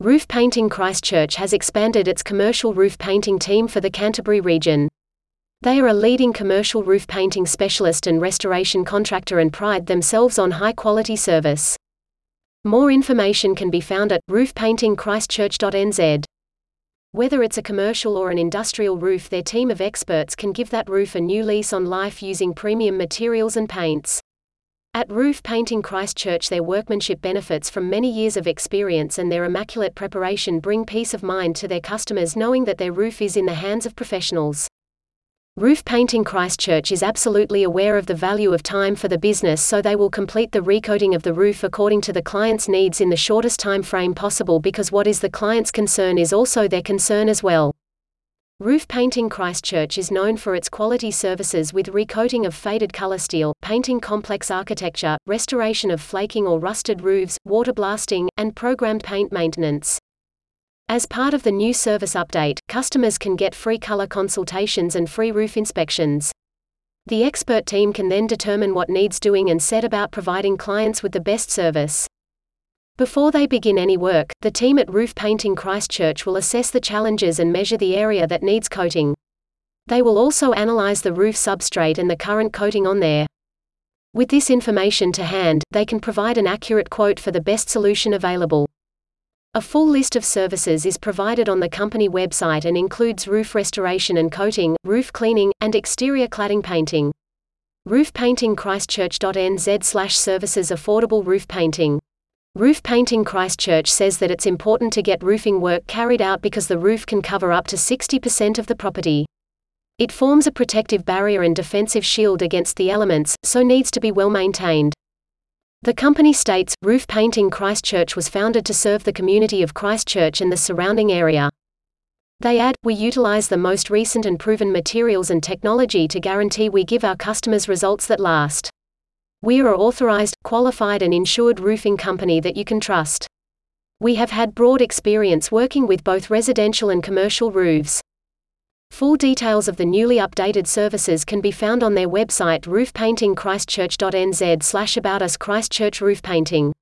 Roof Painting Christchurch has expanded its commercial roof painting team for the Canterbury region. They are a leading commercial roof painting specialist and restoration contractor and pride themselves on high quality service. More information can be found at roofpaintingchristchurch.nz. Whether it's a commercial or an industrial roof, their team of experts can give that roof a new lease on life using premium materials and paints. At Roof Painting Christchurch, their workmanship benefits from many years of experience and their immaculate preparation bring peace of mind to their customers knowing that their roof is in the hands of professionals. Roof Painting Christchurch is absolutely aware of the value of time for the business so they will complete the recoating of the roof according to the client's needs in the shortest time frame possible because what is the client's concern is also their concern as well. Roof Painting Christchurch is known for its quality services with recoating of faded Colorsteel, painting complex architecture, restoration of flaking or rusted roofs, water blasting, and programmed paint maintenance. As part of the new service update, customers can get free color consultations and free roof inspections. The expert team can then determine what needs doing and set about providing clients with the best service. Before they begin any work, the team at Roof Painting Christchurch will assess the challenges and measure the area that needs coating. They will also analyze the roof substrate and the current coating on there. With this information to hand, they can provide an accurate quote for the best solution available. A full list of services is provided on the company website and includes roof restoration and coating, roof cleaning, and exterior cladding painting. Roof Painting slash services affordable roof painting. Roof Painting Christchurch says that it's important to get roofing work carried out because the roof can cover up to 60% of the property. It forms a protective barrier and defensive shield against the elements, so needs to be well maintained. The company states, Roof Painting Christchurch was founded to serve the community of Christchurch and the surrounding area. They add, we utilize the most recent and proven materials and technology to guarantee we give our customers results that last. We are an authorized, qualified and insured roofing company that you can trust. We have had broad experience working with both residential and commercial roofs. Full details of the newly updated services can be found on their website roofpaintingchristchurch.nz slash about us Christchurch Roof Painting.